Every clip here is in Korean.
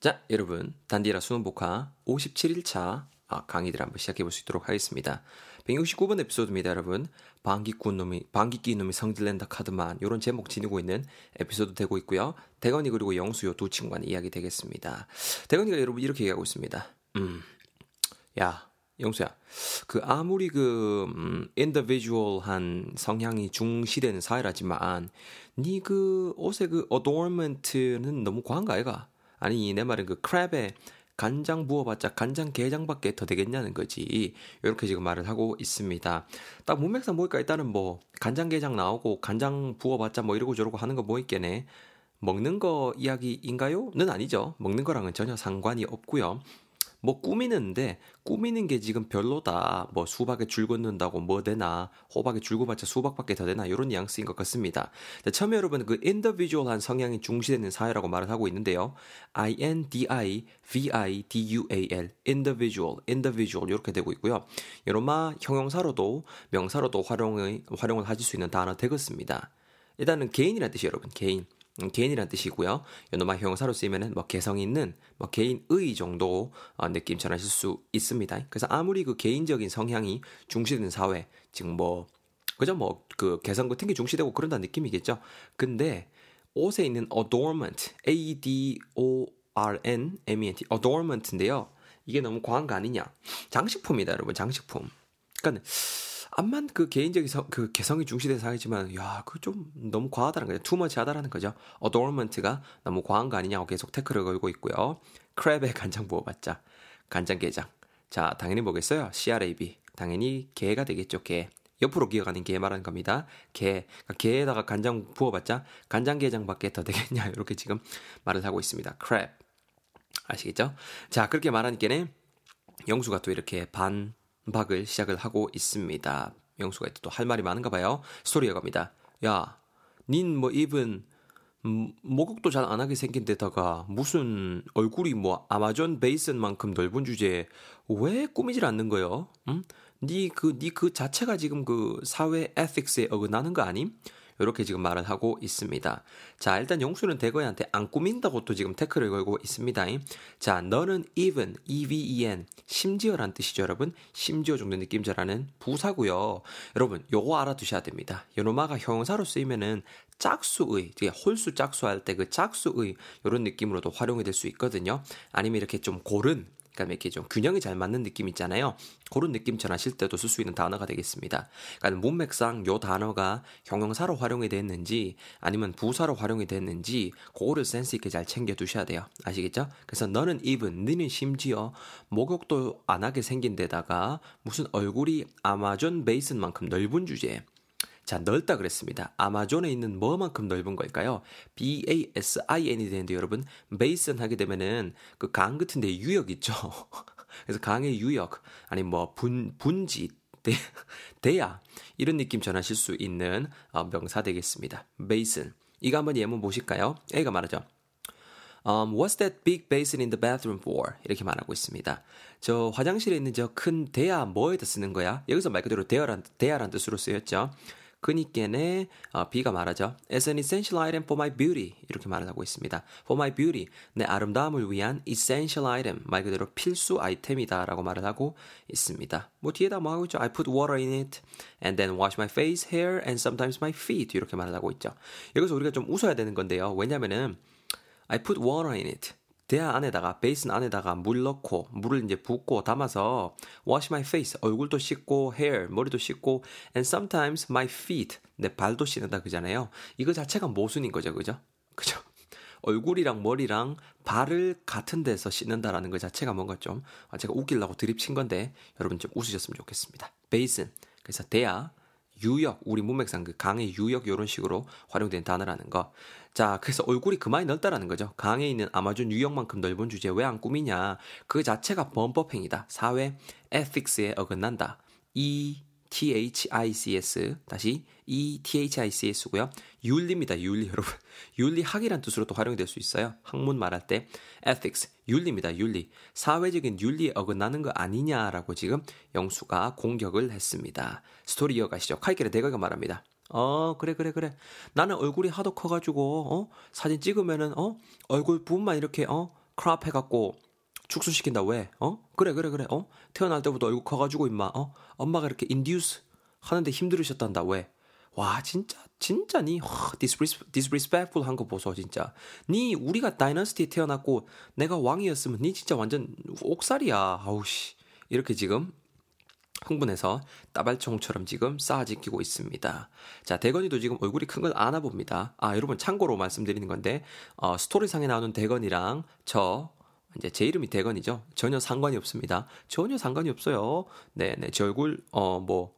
자, 여러분, 단디라 수능 복화 57일차 아, 강의들 한번 시작해 볼 수 있도록 하겠습니다. 169번 에피소드입니다, 여러분. 방귀꾼 놈이, 방귀끼 놈이 성질낸다 카드만, 요런 제목 지니고 있는 에피소드 되고 있고요. 대건이 그리고 영수 요두 친구간 이야기 되겠습니다. 대건이가 여러분 이렇게 얘기하고 있습니다. 음, 야, 영수야. 그 아무리 그 음, 인디비주얼한 성향이 중시되는 사회라지만 니 그 옷의 그 어도먼트는 너무 과한 거 아이가? 아니 내 말은 그 크랩에 간장 부어봤자 간장 게장밖에 더 되겠냐는 거지. 이렇게 지금 말을 하고 있습니다. 딱 문맥상 보니까 일단은 뭐 간장 게장 나오고 간장 부어봤자 뭐 이러고 저러고 하는 거 뭐 있겠네. 먹는 거 이야기인가요? 는 아니죠. 먹는 거랑은 전혀 상관이 없고요. 뭐 꾸미는데 꾸미는 게 지금 별로다. 뭐 수박에 줄 긋는다고 뭐 되나 호박에 줄 긋봤자 수박밖에 더 되나 이런 뉘앙스인 것 같습니다. 자, 처음에 여러분 그 인디비주얼한 성향이 중시되는 사회라고 말을 하고 있는데요. I N D I V I D U A L individual individual 이렇게 되고 있고요. 여러마 형용사로도 명사로도 활용을 활용을 하실 수 있는 단어 되겠습니다. 일단은 개인이라는 뜻이 여러분 개인. 음, 개인이란 뜻이고요. 요노마 형사로 쓰이면은 뭐 개성 있는 뭐 개인의 정도 어, 느낌 전하실 수 있습니다. 그래서 아무리 그 개인적인 성향이 중시되는 사회, 지금 뭐 그죠 뭐 그 개성 같은 게 중시되고 그런다는 느낌이겠죠. 근데 옷에 있는 adornment, A D O R N M E N T, adornment인데요. 이게 너무 과한 거 아니냐? 장식품이다, 여러분. 장식품. 그러니까 암만 그 개인적인 성, 그 개성이 중시된 사회지만 야, 그 좀 너무 과하다는 거죠. 투머치하다라는 거죠. 어도먼트가 너무 과한 거 아니냐고 계속 태클을 걸고 있고요. 크랩에 간장 부어봤자 간장게장. 자, 당연히 뭐겠어요? CRAB. 당연히 개가 되겠죠, 개. 옆으로 기어가는 개 말하는 겁니다. 개. 그러니까 개에다가 간장 부어봤자 간장게장밖에 더 되겠냐. 이렇게 지금 말을 하고 있습니다. 크랩. 아시겠죠? 자, 그렇게 말하니까는 영수가 또 이렇게 반 박을 시작을 하고 있습니다. 영수가 또 할 말이 많은가 봐요. 스토리가 갑니다. 야, 닌 뭐 입은 음, 목욕도 잘 안 하게 생긴 데다가 무슨 얼굴이 뭐 아마존 베이슨만큼 넓은 주제에 왜 꾸미질 않는 거요? 응? 니그 니그 자체가 지금 그 사회 에틱스에 어긋나는 거 아님? 이렇게 지금 말을 하고 있습니다. 자, 일단 영수는 대거이한테 안 꾸민다고 또 지금 태클을 걸고 있습니다. 자, 너는 even, even, 심지어란 뜻이죠, 여러분. 심지어 정도 느낌자라는 부사고요. 여러분, 요거 알아두셔야 됩니다. 요노마가 형용사로 쓰이면은 짝수의, 홀수 짝수할 때 그 짝수의 이런 느낌으로도 활용이 될 수 있거든요. 아니면 이렇게 좀 고른 그러니까 이렇게 좀 균형이 잘 맞는 느낌 있잖아요. 그런 느낌 전하실 때도 쓸 수 있는 단어가 되겠습니다. 그러니까 문맥상 요 단어가 형용사로 활용이 됐는지 아니면 부사로 활용이 됐는지 그거를 센스 있게 잘 챙겨 두셔야 돼요. 아시겠죠? 그래서 너는 even 너는 심지어 목욕도 안 하게 생긴 데다가 무슨 얼굴이 아마존 베이슨만큼 넓은 주제에 자, 넓다 그랬습니다. 아마존에 있는 뭐만큼 넓은 걸까요? B-A-S-I-N이 되는데 여러분, 베이슨 하게 되면은 그 강 같은 데 유역 있죠. 그래서 강의 유역, 아니 뭐 분, 분지, 대, 대야, 이런 느낌 전하실 수 있는 어, 명사 되겠습니다. 베이슨. 이거 한번 예문 보실까요? A가 말하죠. Um, what's that big basin in the bathroom for? 이렇게 말하고 있습니다. 저 화장실에 있는 저 큰 대야 뭐에다 쓰는 거야? 여기서 말 그대로 대야란, 대야란 뜻으로 쓰였죠. 그니께네 어, B가 말하죠. As an essential item for my beauty 이렇게 말을 하고 있습니다. For my beauty 내 아름다움을 위한 essential item 말 그대로 필수 아이템이다라고 말을 하고 있습니다. 뭐 뒤에다 뭐 하고 있죠? I put water in it and then wash my face, hair and sometimes my feet 이렇게 말을 하고 있죠. 여기서 우리가 좀 웃어야 되는 건데요. 왜냐면은 I put water in it 대야 안에다가 베이슨 안에다가 물 넣고 물을 이제 붓고 담아서 wash my face 얼굴도 씻고 hair 머리도 씻고 and sometimes my feet 내 발도 씻는다 그잖아요. 이거 자체가 모순인 거죠, 그죠? 그죠? 얼굴이랑 머리랑 발을 같은 데서 씻는다라는 것 자체가 뭔가 좀 제가 웃기려고 드립 친 건데 여러분 좀 웃으셨으면 좋겠습니다. 베이슨 그래서 대야 유역, 우리 문맥상 그 강의 유역 이런 식으로 활용된 단어라는 거. 자, 그래서 얼굴이 그만이 넓다라는 거죠. 강에 있는 아마존 유역만큼 넓은 주제 왜 안 꾸미냐? 그 자체가 범법행위다. 사회 에틱스에 어긋난다. 이 THICS 다시 ETHICS고요. 윤리입니다. 윤리 여러분. 윤리학이란 뜻으로 또 활용이 될수 있어요. 학문 말할 때 ethics 윤리입니다. 윤리. 사회적인 윤리에 어긋나는 거 아니냐라고 지금 영수가 공격을 했습니다. 스토리 이어가시죠. 칼길의 대가가 말합니다. 어, 그래, 그래, 그래. 나는 얼굴이 하도 커가지고, 어, 사진 찍으면은, 어, 얼굴 부분만 이렇게, 어, crop 해갖고 축소시킨다 왜? 어? 그래 그래 그래 어? 태어날 때부터 얼굴 커가지고 임마 어? 엄마가 이렇게 induce 하는데 힘들으셨단다 왜? 와 진짜 진짜 니 disrespectful 한거 보소 진짜 니 우리가 dynasty 태어났고 내가 왕이었으면 니 진짜 완전 옥살이야 아우씨 이렇게 지금 흥분해서 따발총처럼 지금 쏴 제끼고 있습니다. 자, 대건이도 지금 얼굴이 큰걸 아나 봅니다. 아, 여러분 참고로 말씀드리는 건데 어, 스토리상에 나오는 대건이랑 저 이제 제 이름이 대건이죠. 전혀 상관이 없습니다. 전혀 상관이 없어요. 네, 네, 제 얼굴 어뭐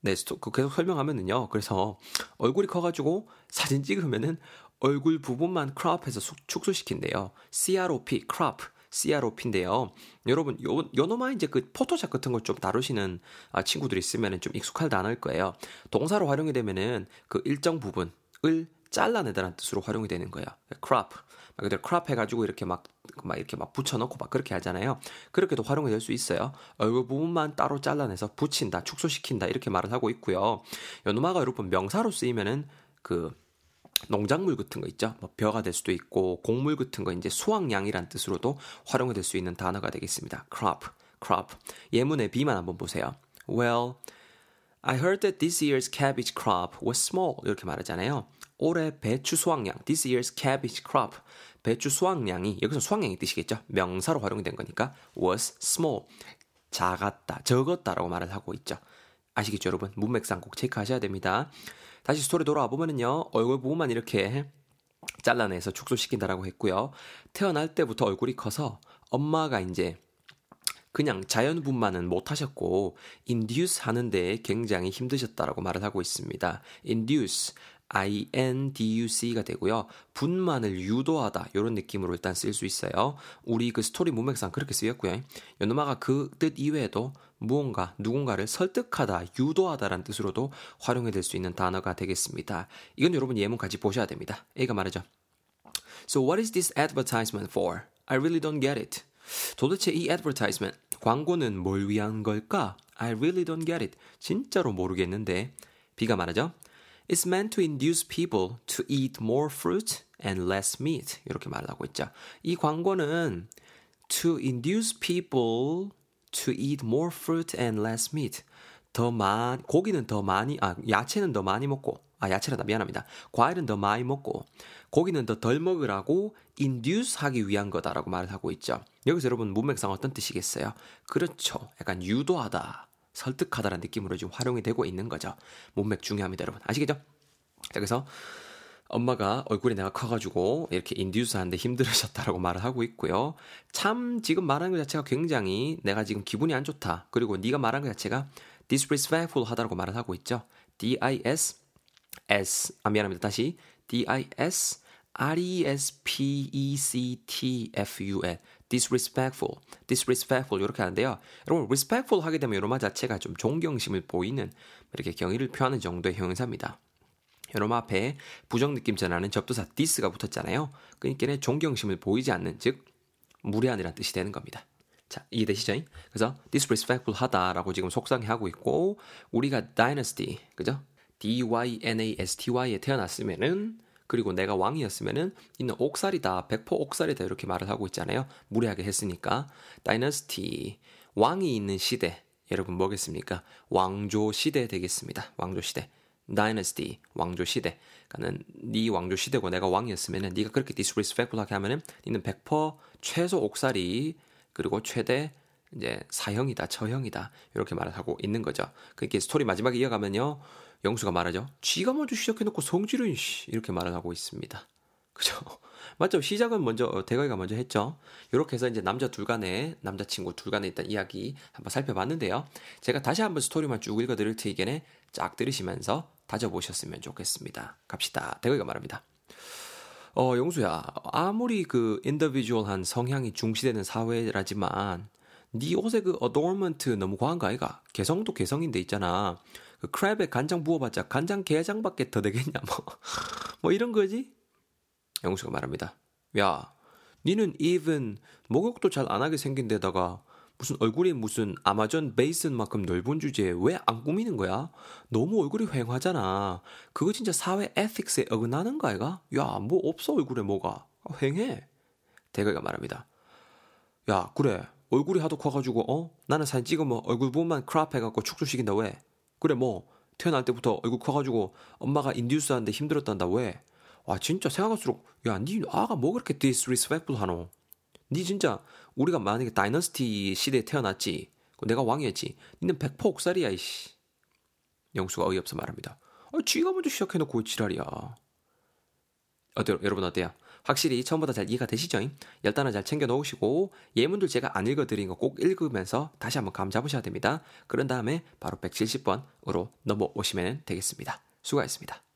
네, 그 계속 설명하면은요. 그래서 얼굴이 커가지고 사진 찍으면은 얼굴 부분만 크롭해서 축소시킨대요. CROP, crop. CROP인데요. 여러분, 요, 요 놈아 이제 그 포토샵 같은 걸 좀 다루시는 아, 친구들이 있으면 좀 익숙할 단어일 거예요. 동사로 활용이 되면은 그 일정 부분을 잘라내다라는 뜻으로 활용이 되는 거예요. crop. 말 그대로 crop 해가지고 이렇게 막, 막 이렇게 막 붙여놓고 막 그렇게 하잖아요. 그렇게도 활용이 될 수 있어요. 얼굴 부분만 따로 잘라내서 붙인다, 축소시킨다 이렇게 말을 하고 있고요. 요놈아가 여러분 명사로 쓰이면은 그 농작물 같은 거 있죠. 뭐 벼가 될 수도 있고 곡물 같은 거 이제 수확량이란 뜻으로도 활용이 될 수 있는 단어가 되겠습니다. crop, crop. 예문의 B만 한번 보세요. Well, I heard that this year's cabbage crop was small. 이렇게 말하잖아요. 올해 배추 수확량, this year's cabbage crop. 배추 수확량이 여기서 수확량이 뜻이겠죠. 명사로 활용이 된 거니까 was small. 작았다, 적었다라고 말을 하고 있죠. 아시겠죠, 여러분? 문맥상 꼭 체크하셔야 됩니다. 다시 스토리 돌아와 보면은요, 얼굴 부분만 이렇게 잘라내서 축소시킨다라고 했고요. 태어날 때부터 얼굴이 커서 엄마가 이제 그냥 자연분만은 못 하셨고 induce 하는데 굉장히 힘드셨다라고 말을 하고 있습니다. induce INDUC가 되고요. 분만을 유도하다 이런 느낌으로 일단 쓸 수 있어요. 우리 그 스토리 문맥상 그렇게 쓰였고요. 연노마가 그 뜻 이외에도 무언가 누군가를 설득하다, 유도하다라는 뜻으로도 활용이 될 수 있는 단어가 되겠습니다. 이건 여러분 예문 같이 보셔야 됩니다. A가 말하죠. So what is this advertisement for? I really don't get it. 도대체 이 advertisement, 광고는 뭘 위한 걸까? I really don't get it. 진짜로 모르겠는데. B가 말하죠. It's meant to induce people to eat more fruit and less meat. 이렇게 말을 하고 있죠. 이 광고는 to induce people to eat more fruit and less meat. 더 많, 고기는 더 많이, 아, 야채는 더 많이 먹고, 아, 야채라다, 미안합니다. 과일은 더 많이 먹고, 고기는 더 덜 먹으라고 induce 하기 위한 거다라고 말을 하고 있죠. 여기서 여러분 문맥상 어떤 뜻이겠어요? 그렇죠. 약간 유도하다. 설득하다라는 느낌으로 지금 활용이 되고 있는 거죠. 몸맥 중요합니다, 여러분. 아시겠죠? 자, 그래서 엄마가 얼굴이 내가 커가지고 이렇게 인듀스 하는데 힘들으셨다라고 말을 하고 있고요. 참 지금 말하는 것 자체가 굉장히 내가 지금 기분이 안 좋다. 그리고 네가 말한 것 자체가 disrespectful 하다라고 말을 하고 있죠. D-I-S S 아 미안합니다. 다시 D-I-S R-E-S-P-E-C-T-F-U-L disrespectful, disrespectful 이렇게 하는데요. 여러분 respectful 하게 되면 이런 말 자체가 좀 존경심을 보이는 이렇게 경의를 표하는 정도의 형용사입니다. 여러분 앞에 부정 느낌 전하는 접두사 this가 붙었잖아요. 그러니까 존경심을 보이지 않는 즉 무례한이라는 뜻이 되는 겁니다. 자, 이해되시죠? 그래서 disrespectful 하다라고 지금 속상해하고 있고 우리가 dynasty, 그죠? D-Y-N-A-S-T-Y에 태어났으면은 그리고 내가 왕이었으면은 이는 옥살이다, 백포 옥살이다 이렇게 말을 하고 있잖아요. 무례하게 했으니까 다이너스티 왕이 있는 시대 여러분 뭐겠습니까? 왕조 시대 되겠습니다. 왕조 시대. Dynasty 왕조 시대. 그러니까는 네 왕조 시대고 내가 왕이었으면은 네가 그렇게 disrespect하게 하면은 니는 100% 최소 옥살이 그리고 최대 이제 사형이다, 처형이다 이렇게 말을 하고 있는 거죠. 그렇게 스토리 마지막에 이어가면요. 영수가 말하죠. 지가 먼저 시작해놓고 성질은 이렇게 말을 하고 있습니다. 그죠? 맞죠? 시작은 먼저 어, 대가이가 먼저 했죠. 이렇게 해서 이제 남자 둘 간의 남자친구 둘 간에 있던 이야기 한번 살펴봤는데요. 제가 다시 한번 스토리만 쭉 읽어드릴 테니까네 쫙 들으시면서 다져보셨으면 좋겠습니다. 갑시다. 대가이가 말합니다. 어, 영수야. 아무리 그 individual한 성향이 중시되는 사회라지만 네 옷에 그 adornment 너무 과한 거 아이가? 개성도 개성인데 있잖아. 그 crab에 간장 부어봤자 간장 게장밖에 더 되겠냐 뭐. 뭐 이런 거지? 영수가 말합니다. 야, 니는 even 목욕도 잘 안 하게 생긴 데다가 무슨 얼굴이 무슨 아마존 베이슨만큼 넓은 주제에 왜 안 꾸미는 거야? 너무 얼굴이 휑하잖아. 그거 진짜 사회 에틱스에 어긋나는 거 아이가? 야, 뭐 없어 얼굴에 뭐가. 휑해. 대가가 말합니다. 야, 그래. 얼굴이 하도 커가지고, 어? 나는 사진 찍으면 얼굴 부분만 크랍 해갖고 축소시킨다, 왜? 그래, 뭐. 태어날 때부터 얼굴 커가지고 엄마가 인듀스 하는데 힘들었단다, 왜? 와, 진짜 생각할수록, 야, 니 아가 뭐 그렇게 disrespectful 하노? 니 진짜, 우리가 만약에 dynasty 시대에 태어났지. 내가 왕이었지. 니는 백퍼 옥살이야, 이씨. 영수가 어이없어 말합니다. 아, 지가 먼저 시작해놓고 지랄이야. 어때요? 여러분 어때요? 확실히 처음보다 잘 이해가 되시죠? 열단어 잘 챙겨 놓으시고 예문들 제가 안 읽어드린 거 꼭 읽으면서 다시 한번 감 잡으셔야 됩니다. 그런 다음에 바로 170번으로 넘어오시면 되겠습니다. 수고하셨습니다.